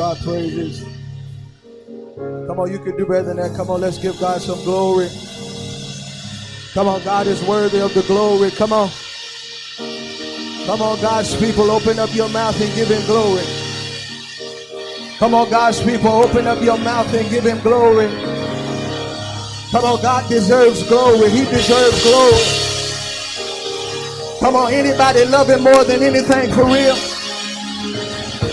God praises. Come on, you can do better than that. Come on, let's give God some glory. Come on, God is worthy of the glory. Come on. Come on, God's people, open up your mouth and give him glory. Come on, God's people, open up your mouth and give him glory. Come on, God deserves glory. He deserves glory. Come on, anybody love him more than anything for real?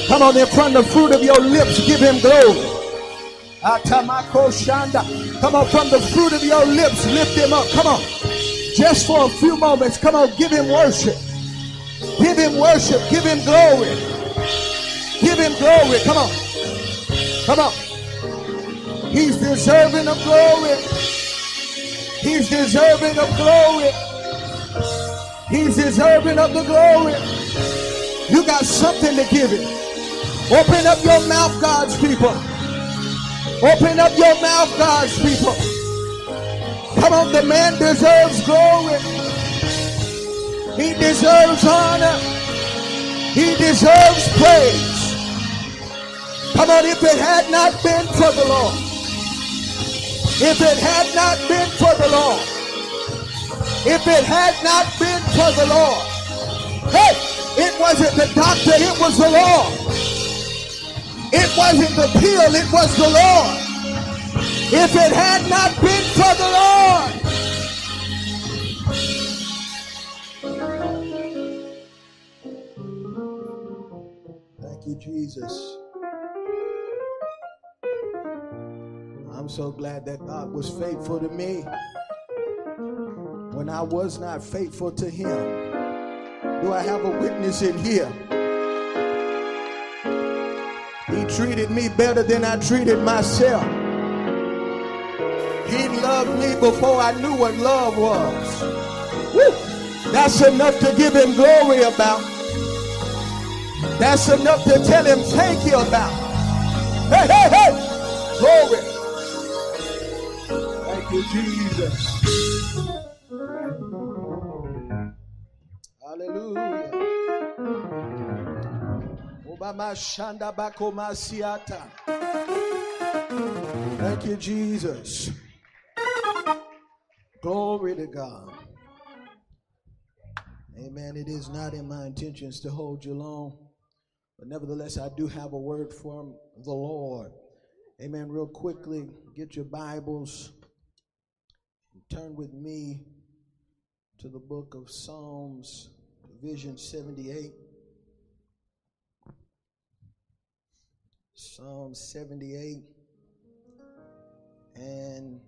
Come on, then from the fruit of your lips, give him glory. Come on, from the fruit of your lips, lift him up. Come on. Just for a few moments. Come on, give him worship. Give him worship. Give him glory. Give him glory. Come on. Come on. He's deserving of glory. He's deserving of glory. He's deserving of the glory. You got something to give him. Open up your mouth, God's people. Open up your mouth, God's people. Come on, the man deserves glory. He deserves honor. He deserves praise. Come on, if it had not been for the Lord, if it had not been for the Lord, if it had not been for the Lord, hey, it wasn't the doctor, it was the Lord. It wasn't the pill, it was the Lord. If it had not been for the Lord, Thank you, Jesus. I'm so glad that God was faithful to me when I was not faithful to Him. Do I have a witness in here? He treated me better than I treated myself. He loved me before I knew what love was. Woo! That's enough to give Him glory about. That's enough to tell him thank you about. Hey, hey, hey! Glory. Thank you, Jesus. Hallelujah. Obama Shanda Bakoma Siata. Thank you, Jesus. Glory to God. Amen. It is not in my intentions to hold you long. But nevertheless, I do have a word from the Lord. Amen. Real quickly, get your Bibles. Turn with me to the book of Psalms, Vision 78. Psalm 78. And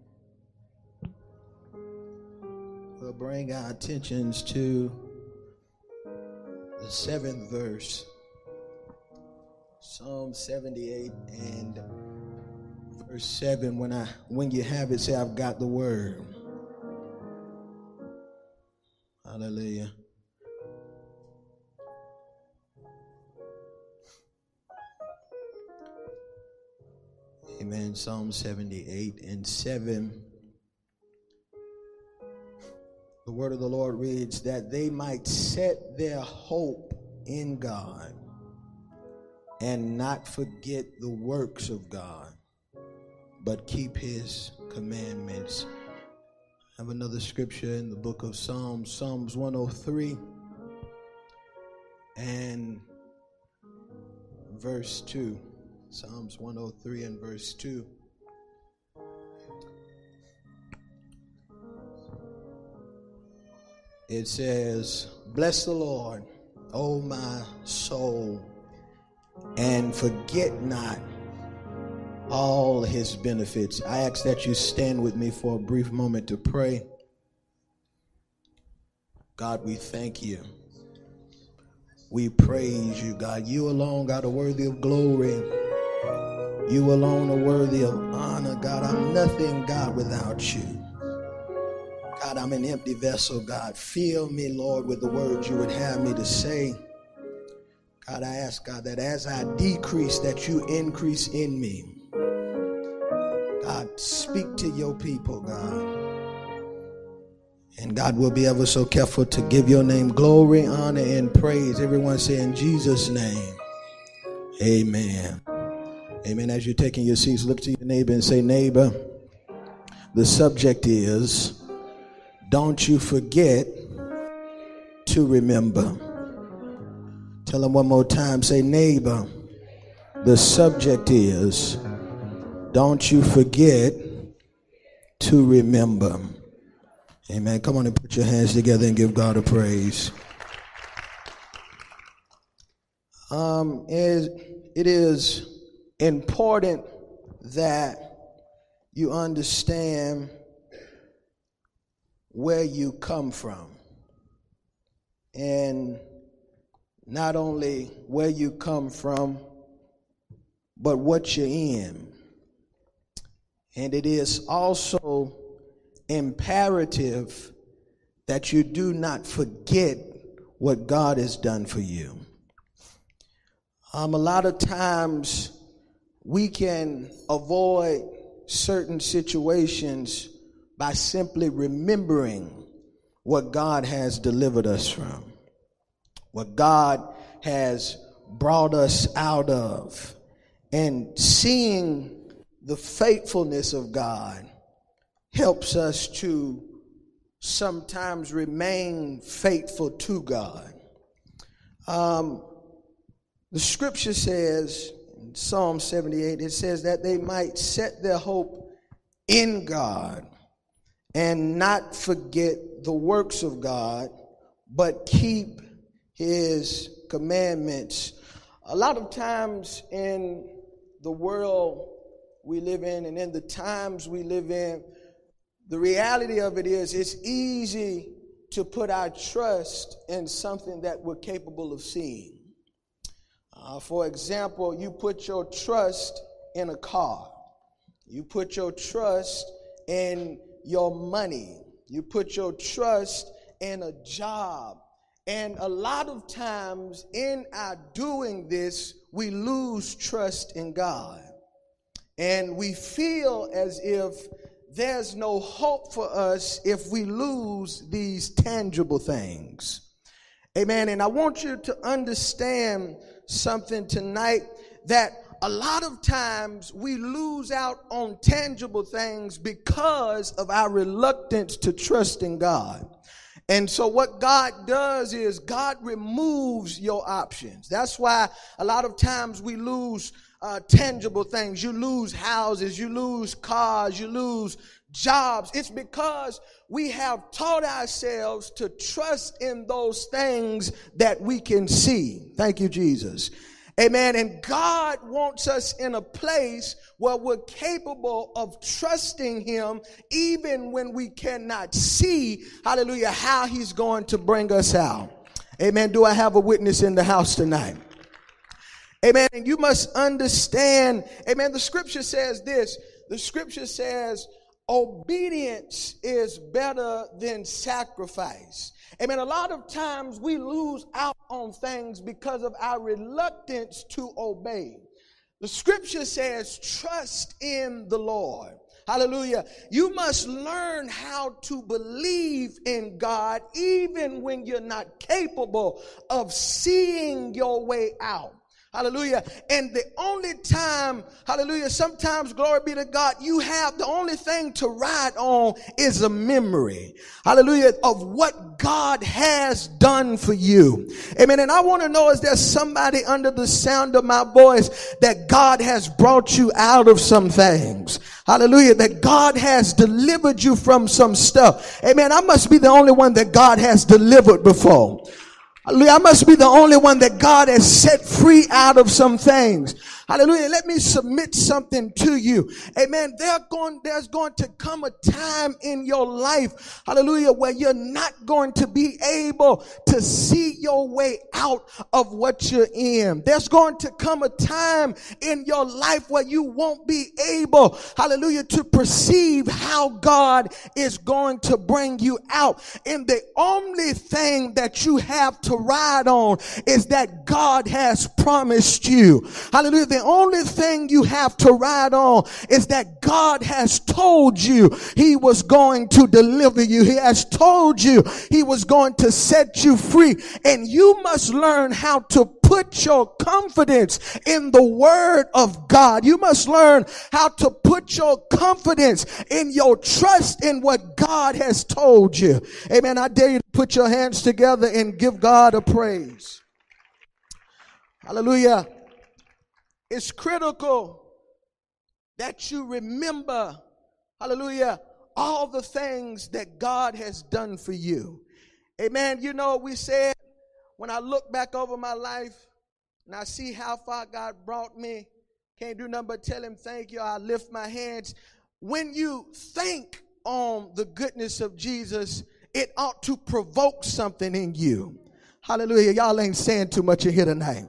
we'll bring our attentions to the seventh verse. Psalm 78 and verse 7. When I when you have it, say I've got the word. Hallelujah. Amen. Psalm 78 and 7. The word of the Lord reads that they might set their hope in God and not forget the works of God, but keep his commandments. I have another scripture in the book of Psalms, Psalms 103 and verse 2. Psalms 103 and verse 2. It says, Bless the Lord, O my soul and forget not all his benefits. I ask that you stand with me for a brief moment to pray. God, we thank you. We praise you, God. You alone, God, are worthy of glory. You alone are worthy of honor, God. I'm nothing, God, without you. God, I'm an empty vessel, God. Fill me, Lord, with the words you would have me to say. God, I ask God that as I decrease, that you increase in me. God, speak to your people, God. And God will be ever so careful to give your name glory, honor, and praise. Everyone say in Jesus' name, amen. Amen. As you're taking your seats, look to your neighbor and say, Neighbor, the subject is don't you forget to remember. Tell them one more time. Say, neighbor, the subject is don't you forget to remember. Amen. Come on and put your hands together and give God a praise. Um, it, it is important that you understand where you come from. And not only where you come from, but what you're in. And it is also imperative that you do not forget what God has done for you. Um, a lot of times we can avoid certain situations by simply remembering what God has delivered us from, what God has brought us out of, and seeing the faithfulness of God helps us to sometimes remain faithful to God. Um, the scripture says Psalm 78, it says that they might set their hope in God and not forget the works of God, but keep his commandments. A lot of times in the world we live in and in the times we live in, the reality of it is it's easy to put our trust in something that we're capable of seeing. Uh, for example, you put your trust in a car. You put your trust in your money. You put your trust in a job. And a lot of times in our doing this, we lose trust in God. And we feel as if there's no hope for us if we lose these tangible things. Amen. And I want you to understand something tonight that a lot of times we lose out on tangible things because of our reluctance to trust in God. And so what God does is God removes your options. That's why a lot of times we lose uh, tangible things. You lose houses, you lose cars, you lose jobs. It's because we have taught ourselves to trust in those things that we can see. Thank you, Jesus. Amen. And God wants us in a place where we're capable of trusting Him even when we cannot see, hallelujah, how He's going to bring us out. Amen. Do I have a witness in the house tonight? Amen. And you must understand, amen. The scripture says this the scripture says, obedience is better than sacrifice. Amen. A lot of times we lose out on things because of our reluctance to obey. The scripture says, trust in the Lord. Hallelujah. You must learn how to believe in God even when you're not capable of seeing your way out. Hallelujah. And the only time, hallelujah, sometimes, glory be to God, you have the only thing to ride on is a memory. Hallelujah. Of what God has done for you. Amen. And I want to know is there somebody under the sound of my voice that God has brought you out of some things? Hallelujah. That God has delivered you from some stuff. Amen. I must be the only one that God has delivered before. I must be the only one that God has set free out of some things. Hallelujah. Let me submit something to you. Amen. Going, there's going to come a time in your life, hallelujah, where you're not going to be able to see your way out of what you're in. There's going to come a time in your life where you won't be able, hallelujah, to perceive how God is going to bring you out. And the only thing that you have to ride on is that God has promised you. Hallelujah. The the only thing you have to ride on is that God has told you he was going to deliver you. He has told you he was going to set you free and you must learn how to put your confidence in the word of God. You must learn how to put your confidence in your trust in what God has told you. Amen. I dare you to put your hands together and give God a praise. Hallelujah. It's critical that you remember, hallelujah, all the things that God has done for you. Amen. You know, we said when I look back over my life and I see how far God brought me, can't do nothing but tell him thank you. I lift my hands. When you think on the goodness of Jesus, it ought to provoke something in you. Hallelujah. Y'all ain't saying too much in here tonight.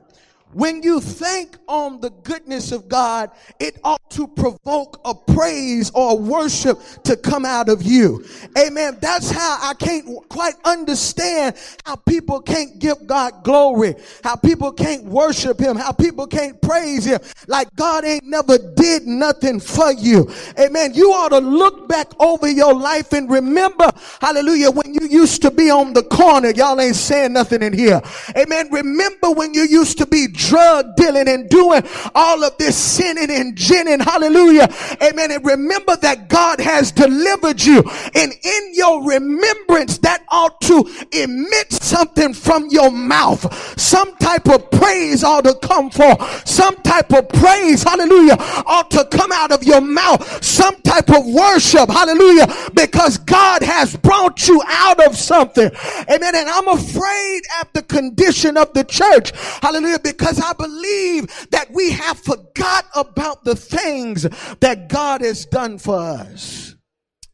When you think on the goodness of God, it ought to provoke a praise or worship to come out of you. Amen. That's how I can't quite understand how people can't give God glory, how people can't worship Him, how people can't praise Him like God ain't never did nothing for you. Amen. You ought to look back over your life and remember, hallelujah, when you used to be on the corner. Y'all ain't saying nothing in here. Amen. Remember when you used to be drug dealing and doing all of this sinning and ginning. Hallelujah. Amen. And remember that God has delivered you. And in your remembrance, that ought to emit something from your mouth. Some type of praise ought to come forth. Some type of praise, hallelujah, ought to come out of your mouth. Some type of worship, hallelujah, because God has brought you out of something. Amen. And I'm afraid at the condition of the church, hallelujah, because because I believe that we have forgot about the things that God has done for us.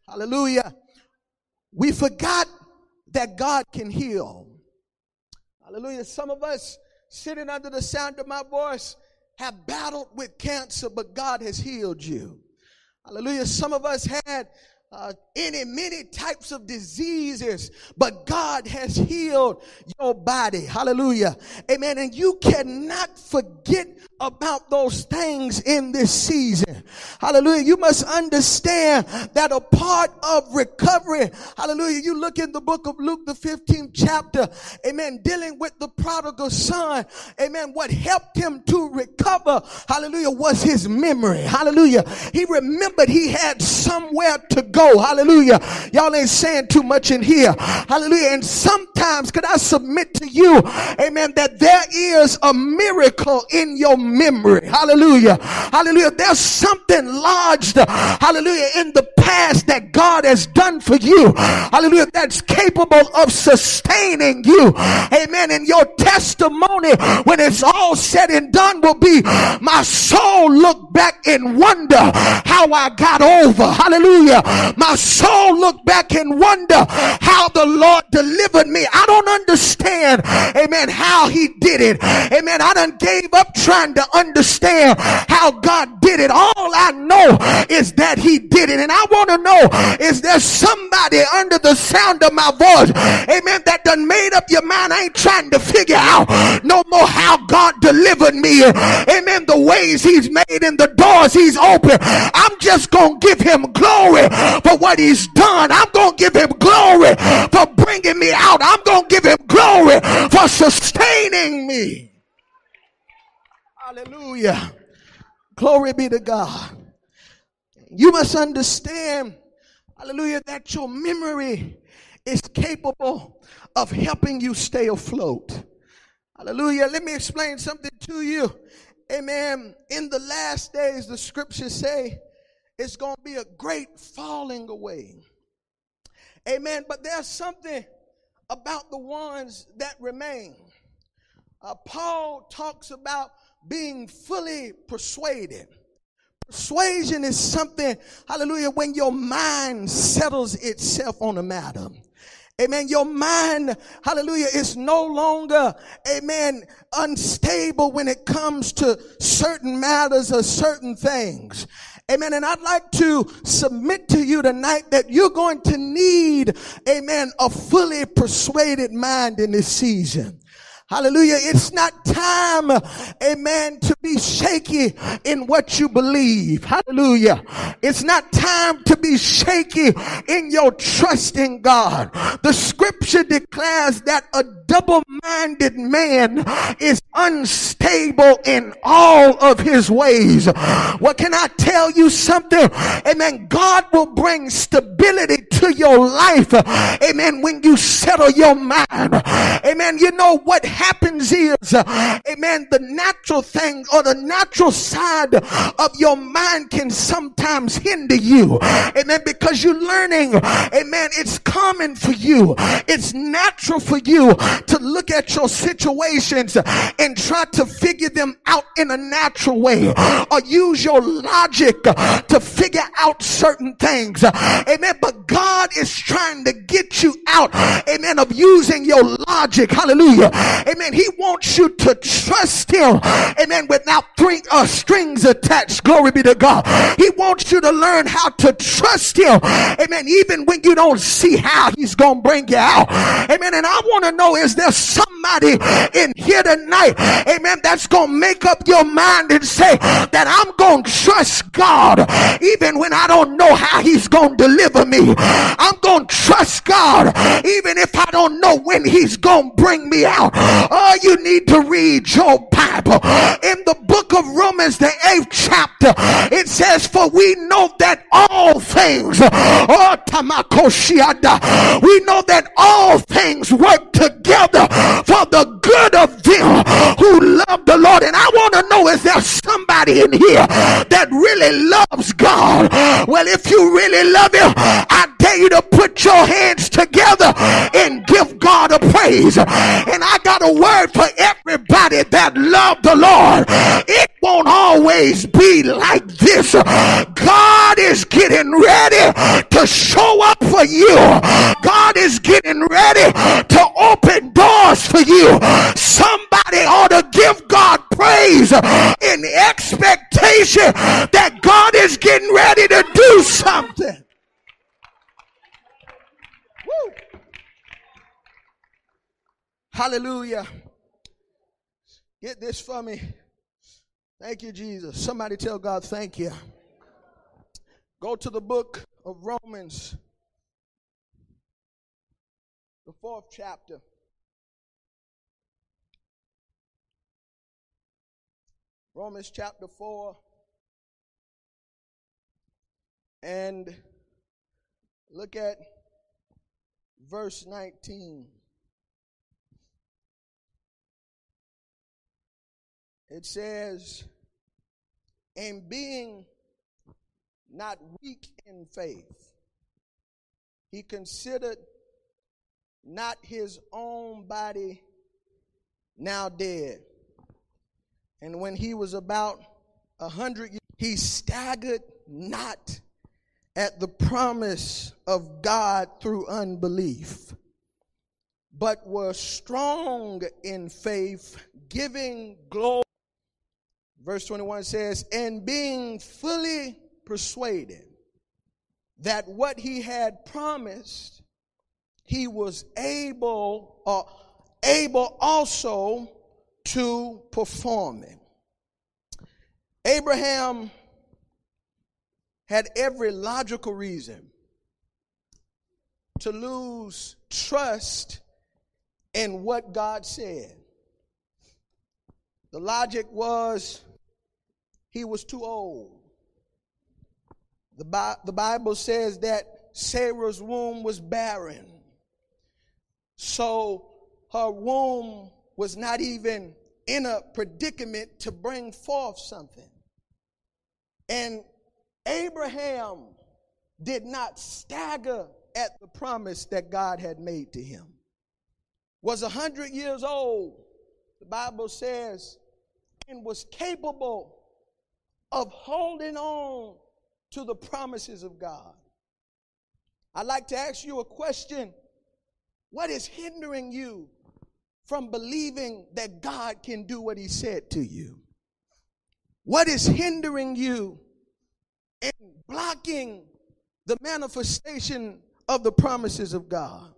Hallelujah. We forgot that God can heal. Hallelujah. Some of us sitting under the sound of my voice have battled with cancer, but God has healed you. Hallelujah. Some of us had uh, any many types of diseases, but God has healed your body. Hallelujah. Amen. And you cannot forget about those things in this season. Hallelujah. You must understand that a part of recovery, hallelujah. You look in the book of Luke, the 15th chapter, amen, dealing with the prodigal son, amen. What helped him to recover, hallelujah, was his memory. Hallelujah. He remembered he had somewhere to go. Hallelujah. Y'all ain't saying too much in here. Hallelujah. And sometimes could I submit to you, amen, that there is a miracle in your memory. Hallelujah. Hallelujah. There's something lodged, hallelujah, in the past that God has done for you. Hallelujah. That's capable of sustaining you. Amen. And your testimony, when it's all said and done, will be my soul look back and wonder how I got over. Hallelujah. My soul look back and wonder how the Lord delivered me. I don't understand, amen, how he did it. Amen. I done gave up trying to understand how God did it. All I know is that he did it. And I want to know is there somebody under the sound of my voice, amen, that done made up your mind. I ain't trying to figure out no more how God delivered me. Amen. The ways he's made and the doors he's opened. I'm just going to give him glory for what he's done. I'm going to give him glory for bringing me out. I'm going to give him glory for sustaining me. Hallelujah. Glory be to God. You must understand, hallelujah, that your memory is capable of helping you stay afloat. Hallelujah. Let me explain something to you. Amen. In the last days, the scriptures say it's going to be a great falling away. Amen. But there's something about the ones that remain. Uh, Paul talks about being fully persuaded. Persuasion is something, hallelujah, when your mind settles itself on a matter. Amen. Your mind, hallelujah, is no longer, amen, unstable when it comes to certain matters or certain things. Amen. And I'd like to submit to you tonight that you're going to need, amen, a fully persuaded mind in this season. Hallelujah. It's not time, amen, to be shaky in what you believe. Hallelujah. It's not time to be shaky in your trust in God. The scripture declares that a double-minded man is unstable in all of his ways. What can I tell you something? Amen. God will bring stability to your life. Amen. When you settle your mind. Amen. You know what happens is, amen, the natural thing or the natural side of your mind can sometimes hinder you. Amen. Because you're learning, amen, it's common for you. It's natural for you to look at your situations and try to figure them out in a natural way or use your logic to figure out certain things. Amen. But God is trying to get you out, amen, of using your logic. Hallelujah. Amen. He wants you to trust him. Amen. Without three uh, strings attached. Glory be to God. He wants you to learn how to trust him. Amen. Even when you don't see how he's going to bring you out. Amen. And I want to know, is there somebody in here tonight? Amen. That's going to make up your mind and say that I'm going to trust God even when I don't know how he's going to deliver me. I'm going to trust God even if I don't know when he's going to bring me out. Oh, you need to read your Bible. In the book of Romans, the eighth chapter, it says, For we know that all things, oh, tamakoshiada, we know that all things work together for the good of them who love the Lord. And I want to know, is there somebody in here that really loves God? Well, if you really love Him, I dare you to put your hands together and give God a praise. And I got a word for everybody that love the Lord. It won't always be like this. God is getting ready to show up for you. God is getting ready to open doors for you. Somebody ought to give God praise in expectation that God is getting ready to do something. Woo. Hallelujah. Get this for me. Thank you, Jesus. Somebody tell God, thank you. Go to the book of Romans, the fourth chapter. Romans chapter 4. And look at verse 19. It says, and being not weak in faith, he considered not his own body now dead. And when he was about a hundred years, he staggered not at the promise of God through unbelief, but was strong in faith, giving glory Verse 21 says, And being fully persuaded that what he had promised, he was able, uh, able also to perform it. Abraham had every logical reason to lose trust in what God said. The logic was he was too old. The, Bi- the Bible says that Sarah's womb was barren. So her womb was not even in a predicament to bring forth something. And Abraham did not stagger at the promise that God had made to him. Was a hundred years old, the Bible says, and was capable of holding on to the promises of God. I'd like to ask you a question. What is hindering you from believing that God can do what He said to you? What is hindering you and blocking the manifestation of the promises of God?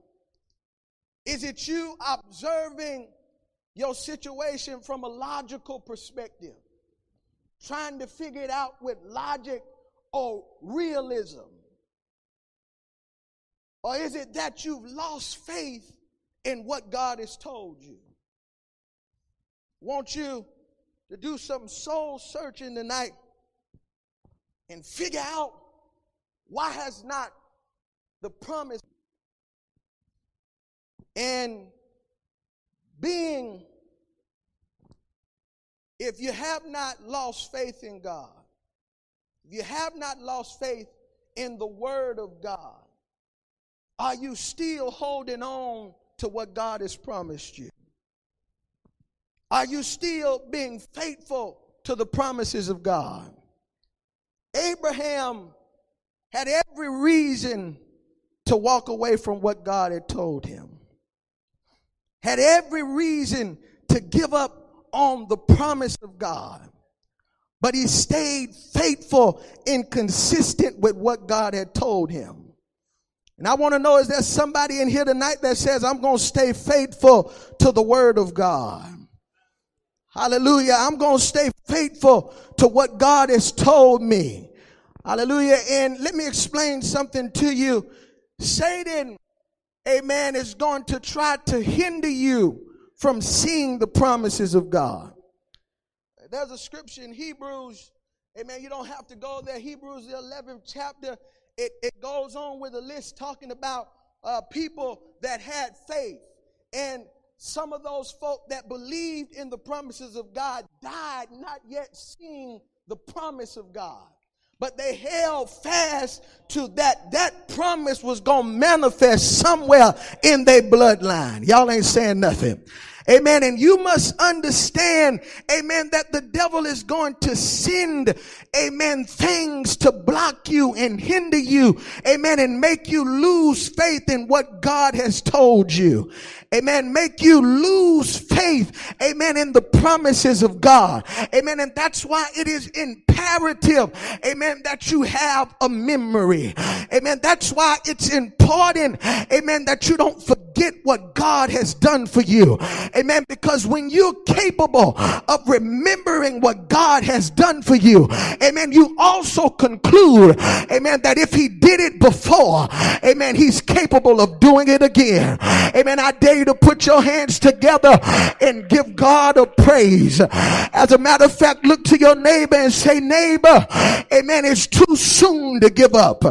Is it you observing your situation from a logical perspective, trying to figure it out with logic or realism? Or is it that you've lost faith in what God has told you? Want you to do some soul searching tonight and figure out why has not the promise and being if you have not lost faith in God, if you have not lost faith in the Word of God, are you still holding on to what God has promised you? Are you still being faithful to the promises of God? Abraham had every reason to walk away from what God had told him, had every reason to give up on the promise of God. But he stayed faithful and consistent with what God had told him. And I want to know is there somebody in here tonight that says, I'm going to stay faithful to the word of God? Hallelujah. I'm going to stay faithful to what God has told me. Hallelujah. And let me explain something to you. Satan, amen, is going to try to hinder you from seeing the promises of God. There's a scripture in Hebrews, amen. You don't have to go there. Hebrews, the 11th chapter it, it goes on with a list talking about uh, people that had faith. And some of those folk that believed in the promises of God died not yet seeing the promise of God. But they held fast to that. That promise was going to manifest somewhere in their bloodline. Y'all ain't saying nothing. Amen. And you must understand, amen, that the devil is going to send, amen, things to block you and hinder you, amen, and make you lose faith in what God has told you. Amen. Make you lose faith. Amen. In the promises of God. Amen. And that's why it is imperative. Amen. That you have a memory. Amen. That's why it's important. Amen. That you don't forget what God has done for you. Amen. Because when you're capable of remembering what God has done for you, amen, you also conclude, amen, that if he did it before, amen, he's capable of doing it again. Amen. I dare you to put your hands together and give God a praise. As a matter of fact, look to your neighbor and say, neighbor, amen, it's too soon to give up.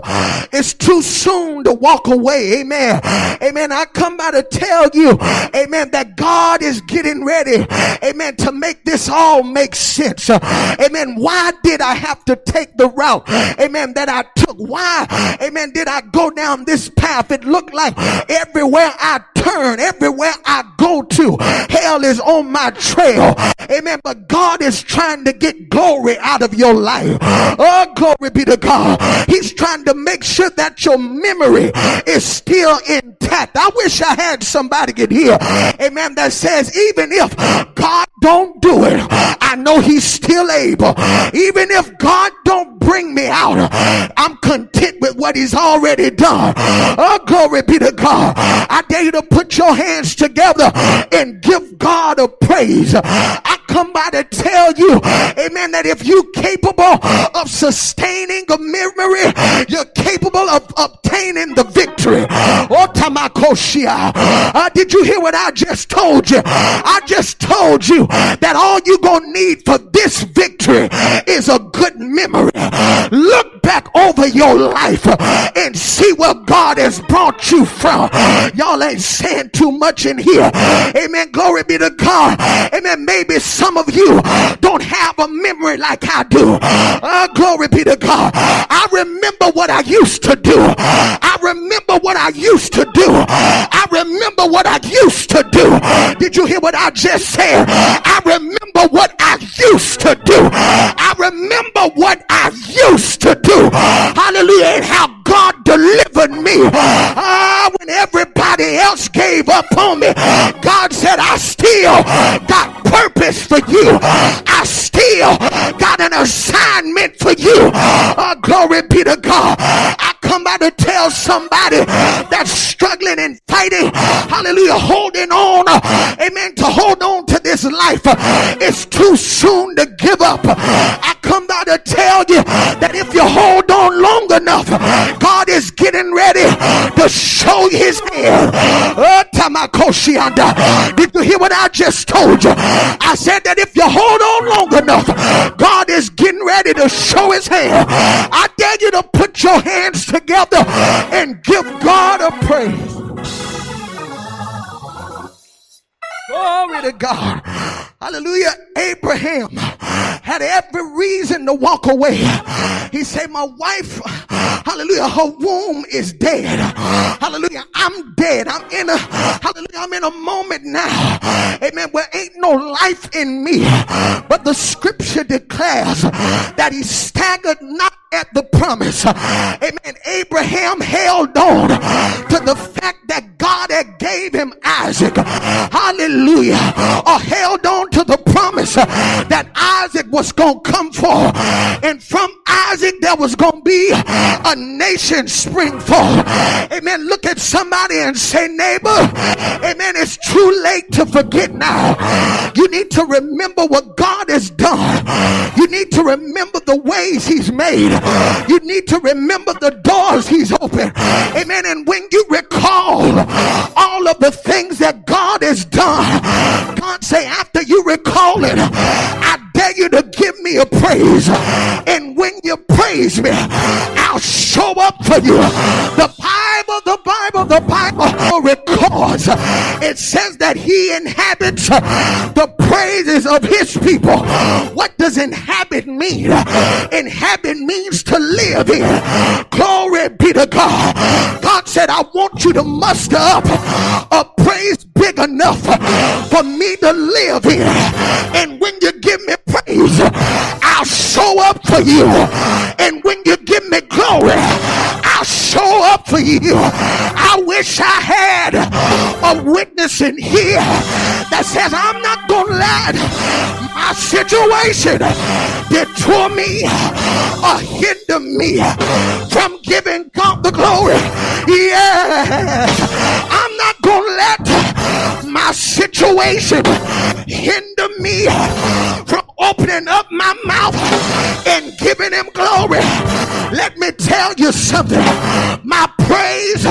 It's too soon to walk away. Amen. Amen. I come to tell you, amen, that God is getting ready, amen, to make this all make sense. Amen. Why did I have to take the route, amen, that I took? Why, amen, did I go down this path? It looked like everywhere I turn, everywhere I go to, hell is on my trail. Amen. But God is trying to get glory out of your life. Oh, glory be to God. He's trying to make sure that your memory is still intact. I wish I had somebody get here. Amen. That says, even if God don't do it, I know he's still able. Even if God don't bring me out, I'm content with what he's already done. Oh, glory be to God. I dare you to put your hands together and give God a praise. I come by to tell you, amen, that if you're capable of sustaining a memory, you're capable of obtaining the victory. Uh, did you hear what I just told you? I just told you that all you're going to need for this victory is a good memory. Look back over your life and see where God has brought you from. Y'all ain't saying too much in here. Amen. Glory be to God. Amen. Maybe some of you don't have a memory like I do. Uh, glory be to God. I remember what I used to do. I remember what I used to do. I remember what I used to do. Did you hear what I just said? I remember what I used to do. I remember what I used to do. Hallelujah. And how God delivered me. Uh, when everybody else gave up on me, God said, I still got purpose for you. I still got an assignment for you. Uh, glory be to God. I come by to tell somebody that's struggling and fighting, hallelujah, holding on, amen, to hold on to this life, it's too soon to give up. I come by to tell you that if you hold on long enough, God getting ready to show his hand. Oh, Did you hear what I just told you? I said that if you hold on long enough, God is getting ready to show his hand. I dare you to put your hands together and give God a praise. Glory to God. Hallelujah. Abraham had every reason to walk away. He said, My wife, hallelujah, her womb is dead. Hallelujah. I'm dead. I'm in a hallelujah. I'm in a moment now. Amen. Where ain't no life in me. But the scripture declares that he staggered not at the promise. Amen. Abraham held on to the fact that God had gave him Isaac. Hallelujah. Or held on to the promise that Isaac was going to come forth. And from Isaac there was going to be a nation spring forth. Amen. Look at somebody and say, neighbor, amen. It's too late to forget now. You need to remember what God has done. You need to remember the ways he's made. You need to remember the doors he's opened. Amen. And when you recall all of the things that God has done, God say, after you recall it, I dare you to give me a praise. And when you praise me, I'll show up for you. The Bible, the Bible, the Bible records. It says that he inhabits the praises of his people. What does inhabit mean? Inhabit means to live in. Glory be to God. God said, I want you to muster up a praise big enough for me to live in. And when you give me praise, I'll show up for you. And when you give me glory, show up for you. I wish I had a witness in here that says, I'm not going to let my situation detour me or hinder me from giving God the glory. Yeah, I'm not going to let my situation hinder me from opening up my mouth and giving him glory. Let me tell you something. My praise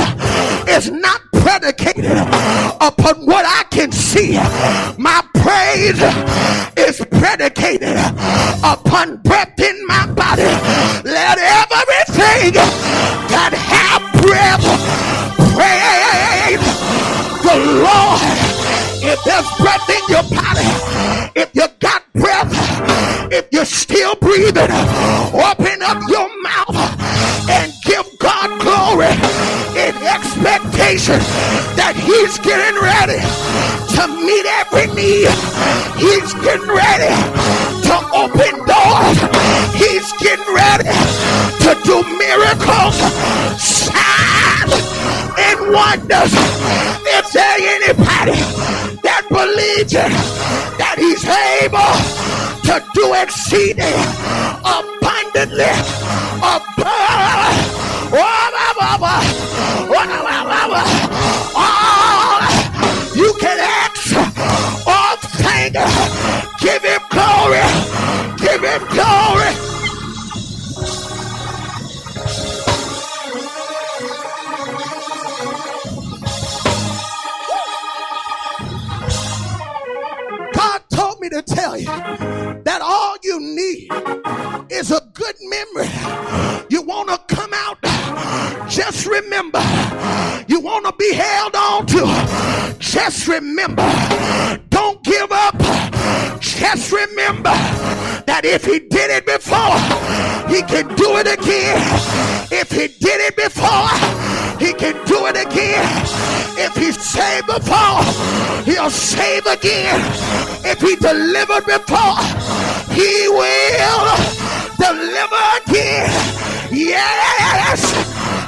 is not predicated upon what I can see. My praise is predicated upon breath in my body. Let everything that have breath praise the Lord. If there's breath in your body, if you got breath, if you're still breathing, open up your expectation that He's getting ready to meet every need. He's getting ready to open doors. He's getting ready to do miracles, signs, and wonders. If there anybody that believes it, that He's able to do exceeding abundantly above need is a good memory. You want to come out, just remember. You want to be held on to, just remember. Don't give up, just remember that if he did it before, he can do it again. Before, he'll save again. If he delivered before, he will deliver again. Yes,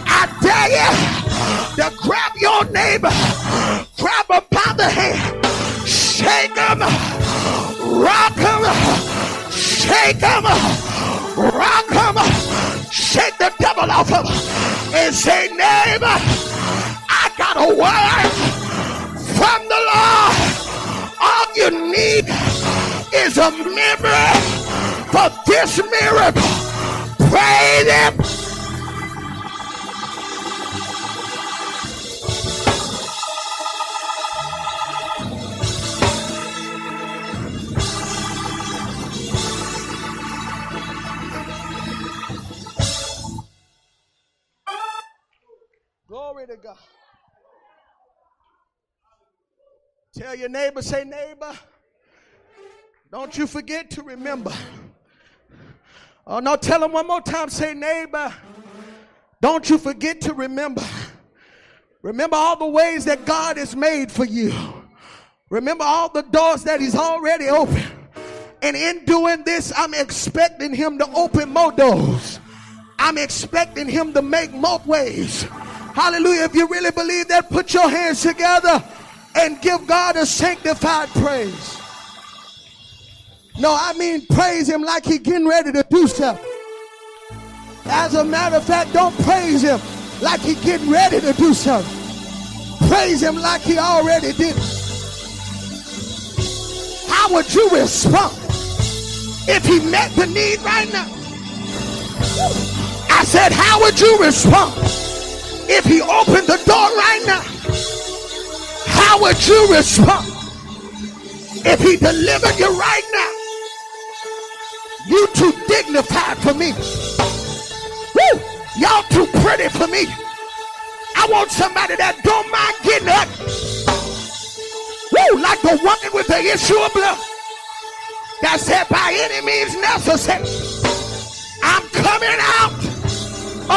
I dare you to grab your neighbor, grab him by the hand, shake him, rock him, shake him, rock him, shake the devil off him, and say, neighbor, I got a word from the Lord. All you need is a memory for this miracle. Praise him. Glory to God. Tell your neighbor, say, neighbor, don't you forget to remember. Oh, no, tell him one more time, say, neighbor, don't you forget to remember. Remember all the ways that God has made for you. Remember all the doors that He's already opened. And in doing this, I'm expecting Him to open more doors. I'm expecting Him to make more ways. Hallelujah. If you really believe that, put your hands together and give God a sanctified praise. No, I mean praise him like he getting ready to do something. As a matter of fact, don't praise him like he getting ready to do something. Praise him like he already did. How would you respond if he met the need right now? I said, how would you respond if he opened the door right now? How would you respond if he delivered you right now? You too dignified for me. Woo! Y'all too pretty for me. I want somebody that don't mind getting up. Woo! Like the woman with the issue of blood. That said, by any means necessary, I'm coming out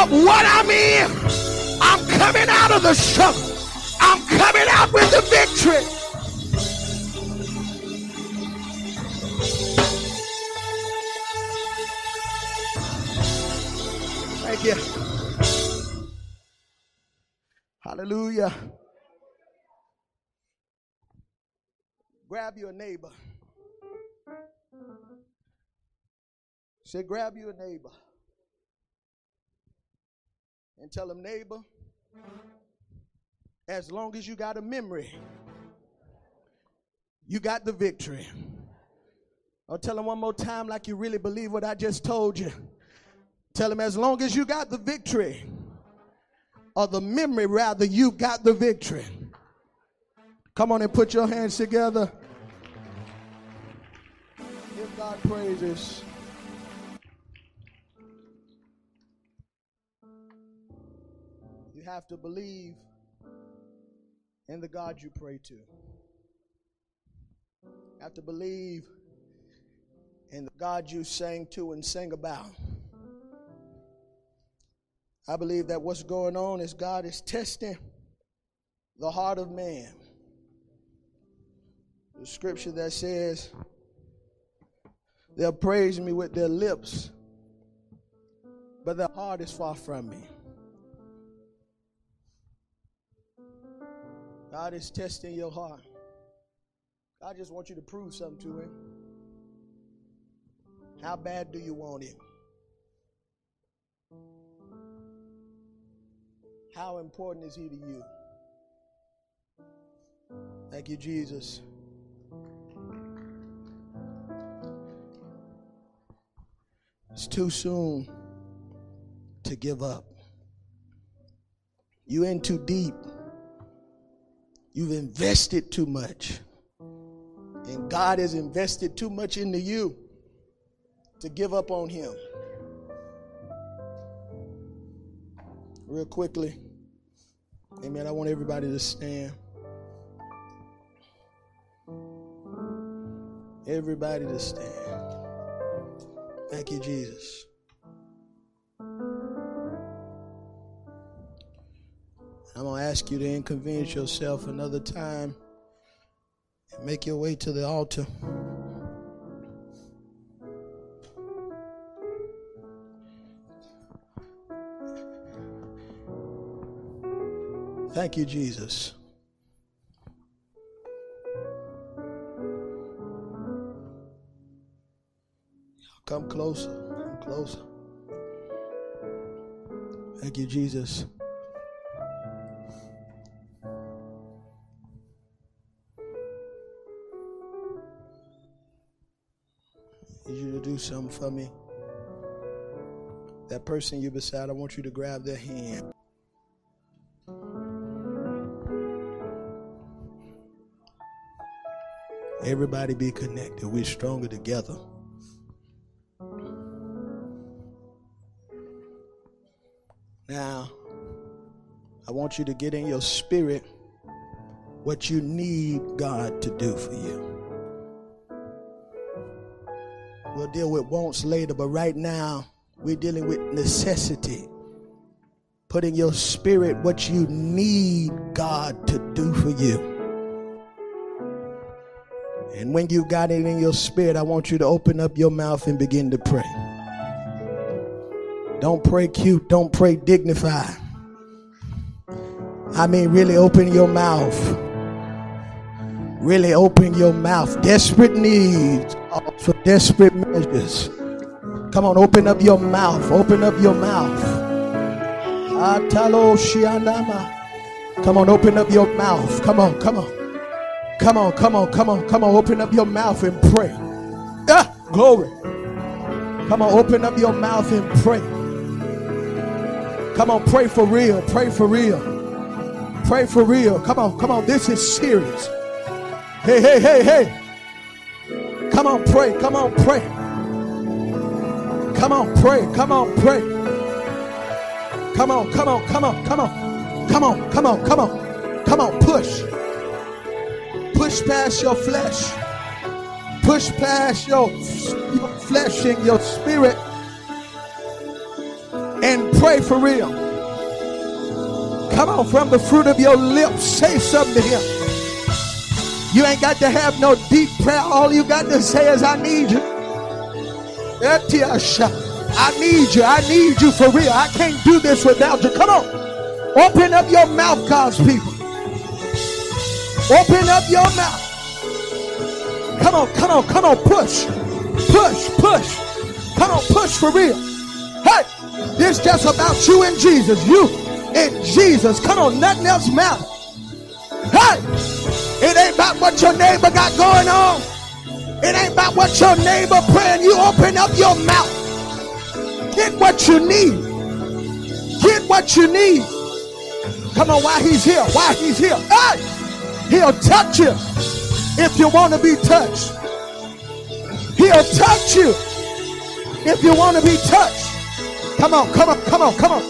of what I'm in. I'm coming out of the struggle. I'm coming out with the victory. Thank you. Hallelujah. Grab your neighbor. Say, grab your neighbor. And tell him, neighbor, as long as you got a memory, you got the victory. I'll tell him one more time, like you really believe what I just told you. Tell him as long as you got the victory, or the memory rather, you got the victory. Come on and put your hands together. Give God praises. You have to believe in the God you pray to. Have to believe in the God you sang to and sing about. I believe that what's going on is God is testing the heart of man. The scripture that says, They'll praise me with their lips, but their heart is far from me. God is testing your heart. God just wants you to prove something to Him. How bad do you want it? How important is he to you? Thank you, Jesus. It's too soon to give up. You in too deep. You've invested too much. And God has invested too much into you to give up on him. real quickly. Amen. I want everybody to stand. Everybody to stand. Thank you, Jesus. I'm going to ask you to inconvenience yourself another time and make your way to the altar. Thank you, Jesus. Come closer. Come closer. Thank you, Jesus. Something for me. That person you beside, I want you to grab their hand. Everybody be connected. We're stronger together. Now, I want you to get in your spirit what you need God to do for you. We'll deal with wants later, but right now we're dealing with necessity. Put in your spirit what you need God to do for you. And when you've got it in your spirit, I want you to open up your mouth and begin to pray. Don't pray cute, don't pray dignified. I mean, really open your mouth. Really open your mouth. Desperate needs for desperate measures. Come on, open up your mouth. Open up your mouth. Come on, open up your mouth. Come on, come on. Come on, come on, come on, come on. Open up your mouth and pray. Ah, glory. Come on, open up your mouth and pray. Come on, pray for real. Pray for real. Pray for real. Come on, come on. This is serious. Hey, hey, hey, hey. Come on, pray. Come on, pray. Come on, pray. Come on, pray. Come on, come on, come on, come on. Come on, come on, come on. Come on, push. Push past your flesh. Push past your, your flesh and your spirit. And pray for real. Come on, from the fruit of your lips, say something to him. You ain't got to have no deep prayer. All you got to say is, I need you. I need you. I need you for real. I can't do this without you. Come on. Open up your mouth, God's people. Open up your mouth. Come on, come on, come on, push. Push, push. Come on, push for real. Hey, this just about you and Jesus. You and Jesus. Come on, nothing else matters. Hey, it ain't about what your neighbor got going on. It ain't about what your neighbor praying. You open up your mouth. Get what you need. Get what you need. Come on, why he's here? Why he's here? Hey! He'll touch you if you want to be touched. He'll touch you if you want to be touched. Come on, come on, come on, come on.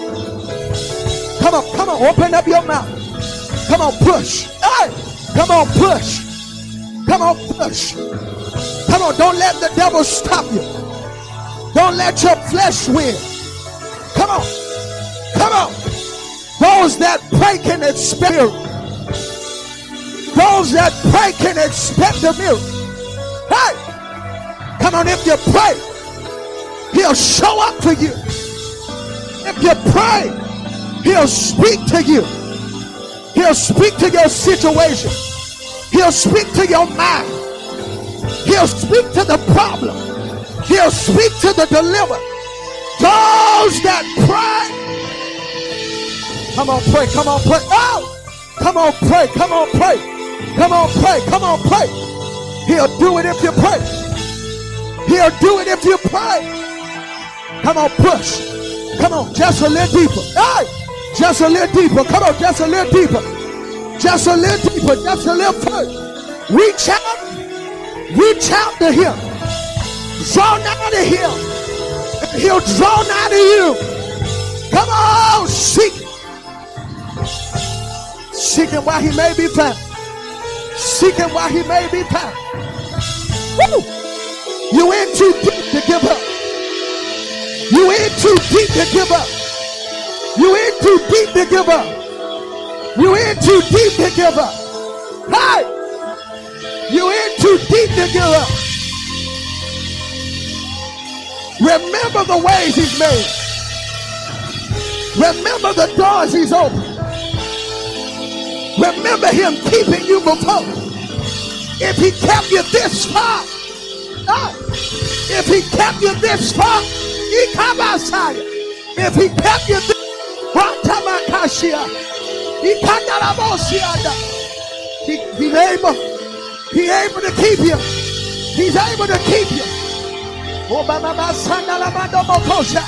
Come on, come on, open up your mouth. Come on, push. Hey, come on, push. Come on, push. Come on, don't let the devil stop you. Don't let your flesh win. Come on, come on. Those that break in expect those that pray can expect a miracle. Hey, come on, if you pray, he'll show up for you. If you pray, he'll speak to you. He'll speak to your situation. He'll speak to your mind. He'll speak to the problem. He'll speak to the deliverer. Those that pray. Come on, pray. Come on, pray. Oh! Come on, pray. Come on, pray. Come on, pray. Come on, pray. He'll do it if you pray. He'll do it if you pray. Come on, push. Come on, just a little deeper. Hey, just a little deeper. Come on, just a little deeper. Just a little deeper. Just a little further. Reach out. Reach out to him. Draw nigh to him. And He'll draw nigh to you. Come on, seek. Seek him while he may be found. Seek him while he may be found. Woo! You in too deep to give up. You in too deep to give up. You in too deep to give up. You in too deep to give up. Hey! You in too deep to give up. Remember the ways he's made. Remember the doors he's opened. Remember him keeping you before. If he kept you this far, uh, if he kept you this far, he come outside. If he kept you this Ratamakashia, he he, he's able, he's able to keep you. He's able to keep you. Oh, mama, my son, la mando mokosha.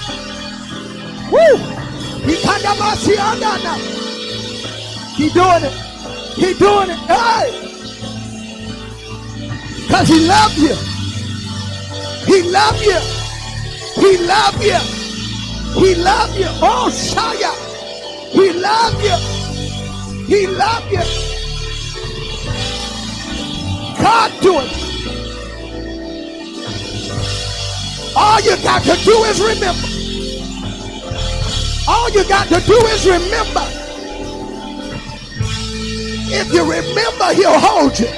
Woo! Now. He doing it. He doing it. Hey! Cause he love you. He love you. He love you. He love you. Oh, Shaya. He love you. He love you. God do it. All you got to do is remember. All you got to do is remember. If you remember, he'll hold you.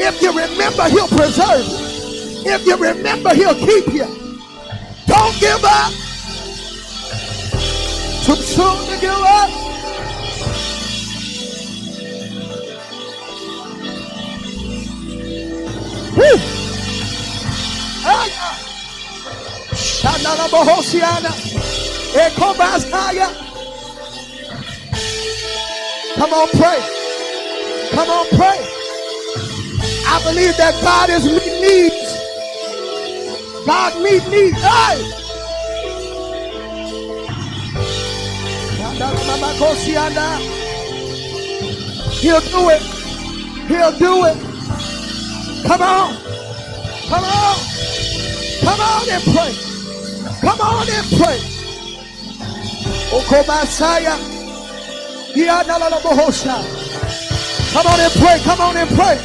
If you remember, he'll preserve you. If you remember, he'll keep you. Don't give up. Too soon to give up. Woo! Ah, Shanana Bohosiana. Ekobasaya. Come on, pray. Come on, pray. I believe that God is meet needs. God meet needs. Hey! He'll do it. He'll do it. Come on. Come on. Come on and pray. Come on and pray. Okomasaya. Come on and pray. Come on and pray.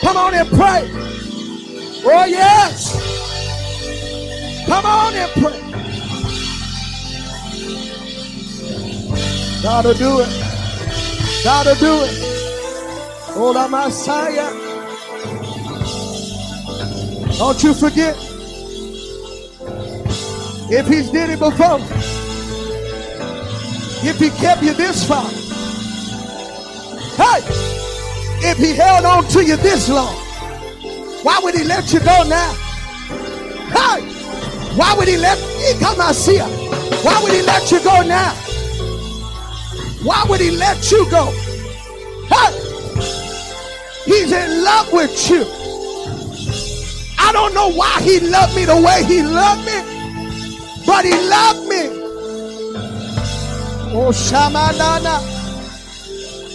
Come on and pray. Oh, yes. Come on and pray. Gotta do it. Gotta do it. Ola Messiah. Don't you forget. If he's did it before. If he kept you this far. Hey! If he held on to you this long. Why would he let you go now? Hey! Why would he let come out? Why would he let you go now? Why would he let you go? Hey! He's in love with you. I don't know why he loved me the way he loved me, but he loved me. Oh Shamanana.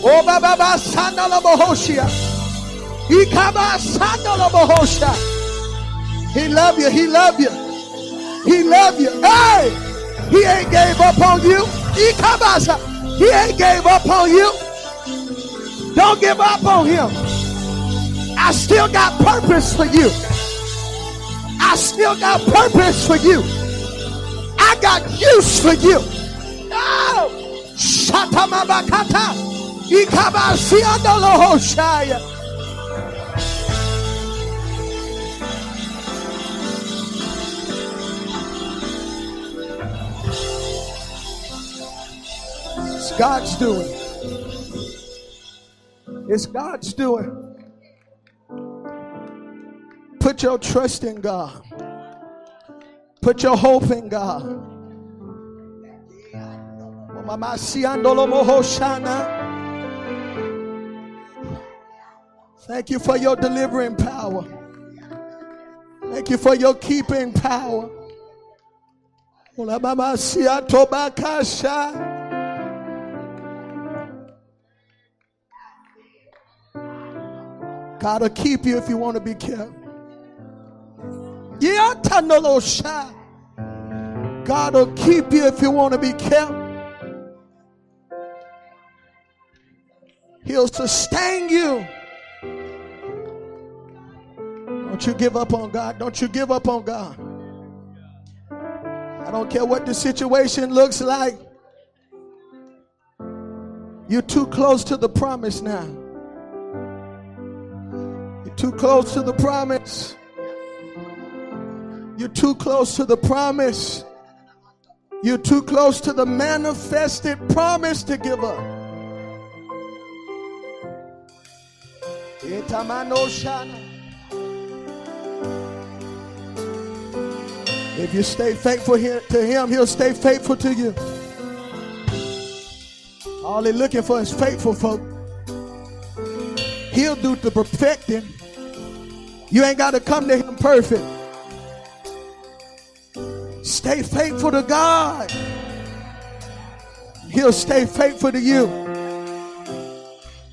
Oh Baba Sandala Bohoshia. Ikaba Sandala Bohosha. He love you. He love you. He love you. Hey! He ain't gave up on you. Ikabasa. He ain't gave up on you. Don't give up on him. I still got purpose for you. I still got purpose for you. I got use for you. Oh! Shatamabakata. Ikabasiandalohoshaya. It's God's doing. It's God's doing. Put your trust in God. Put your hope in God. Thank you for your delivering power. Thank you for your keeping power. God will keep you if you want to be kept. God will keep you if you want to be kept. He'll sustain you. Don't you give up on God. Don't you give up on God. I don't care what the situation looks like. You're too close to the promise now. Too close to the promise. You're too close to the promise. You're too close to the manifested promise to give up. If you stay faithful to him, he'll stay faithful to you. All they're looking for is faithful folk. He'll do the perfecting. You ain't got to come to him perfect. Stay faithful to God. He'll stay faithful to you.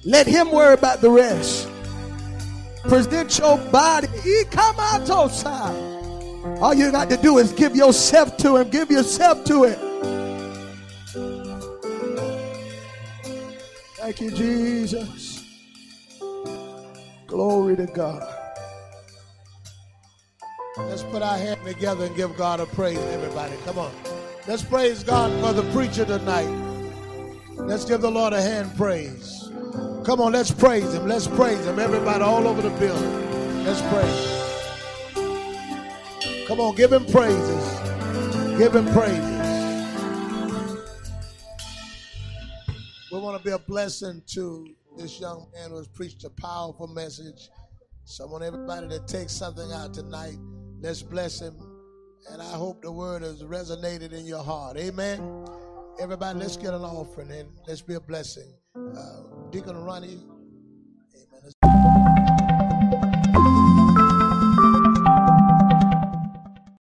Let him worry about the rest. Present your body. Come out outside. All you got to do is give yourself to him. Give yourself to it. Thank you, Jesus. Glory to God. Let's put our hand together and give God a praise, everybody. Come on. Let's praise God for the preacher tonight. Let's give the Lord a hand praise. Come on, let's praise him. Let's praise him. Everybody all over the building. Let's praise. Come on, give him praises. Give him praises. We want to be a blessing to this young man who has preached a powerful message. So I want everybody to take something out tonight. Let's bless him. And I hope the word has resonated in your heart. Amen. Everybody, let's get an offering and let's be a blessing. Uh, Deacon Ronnie,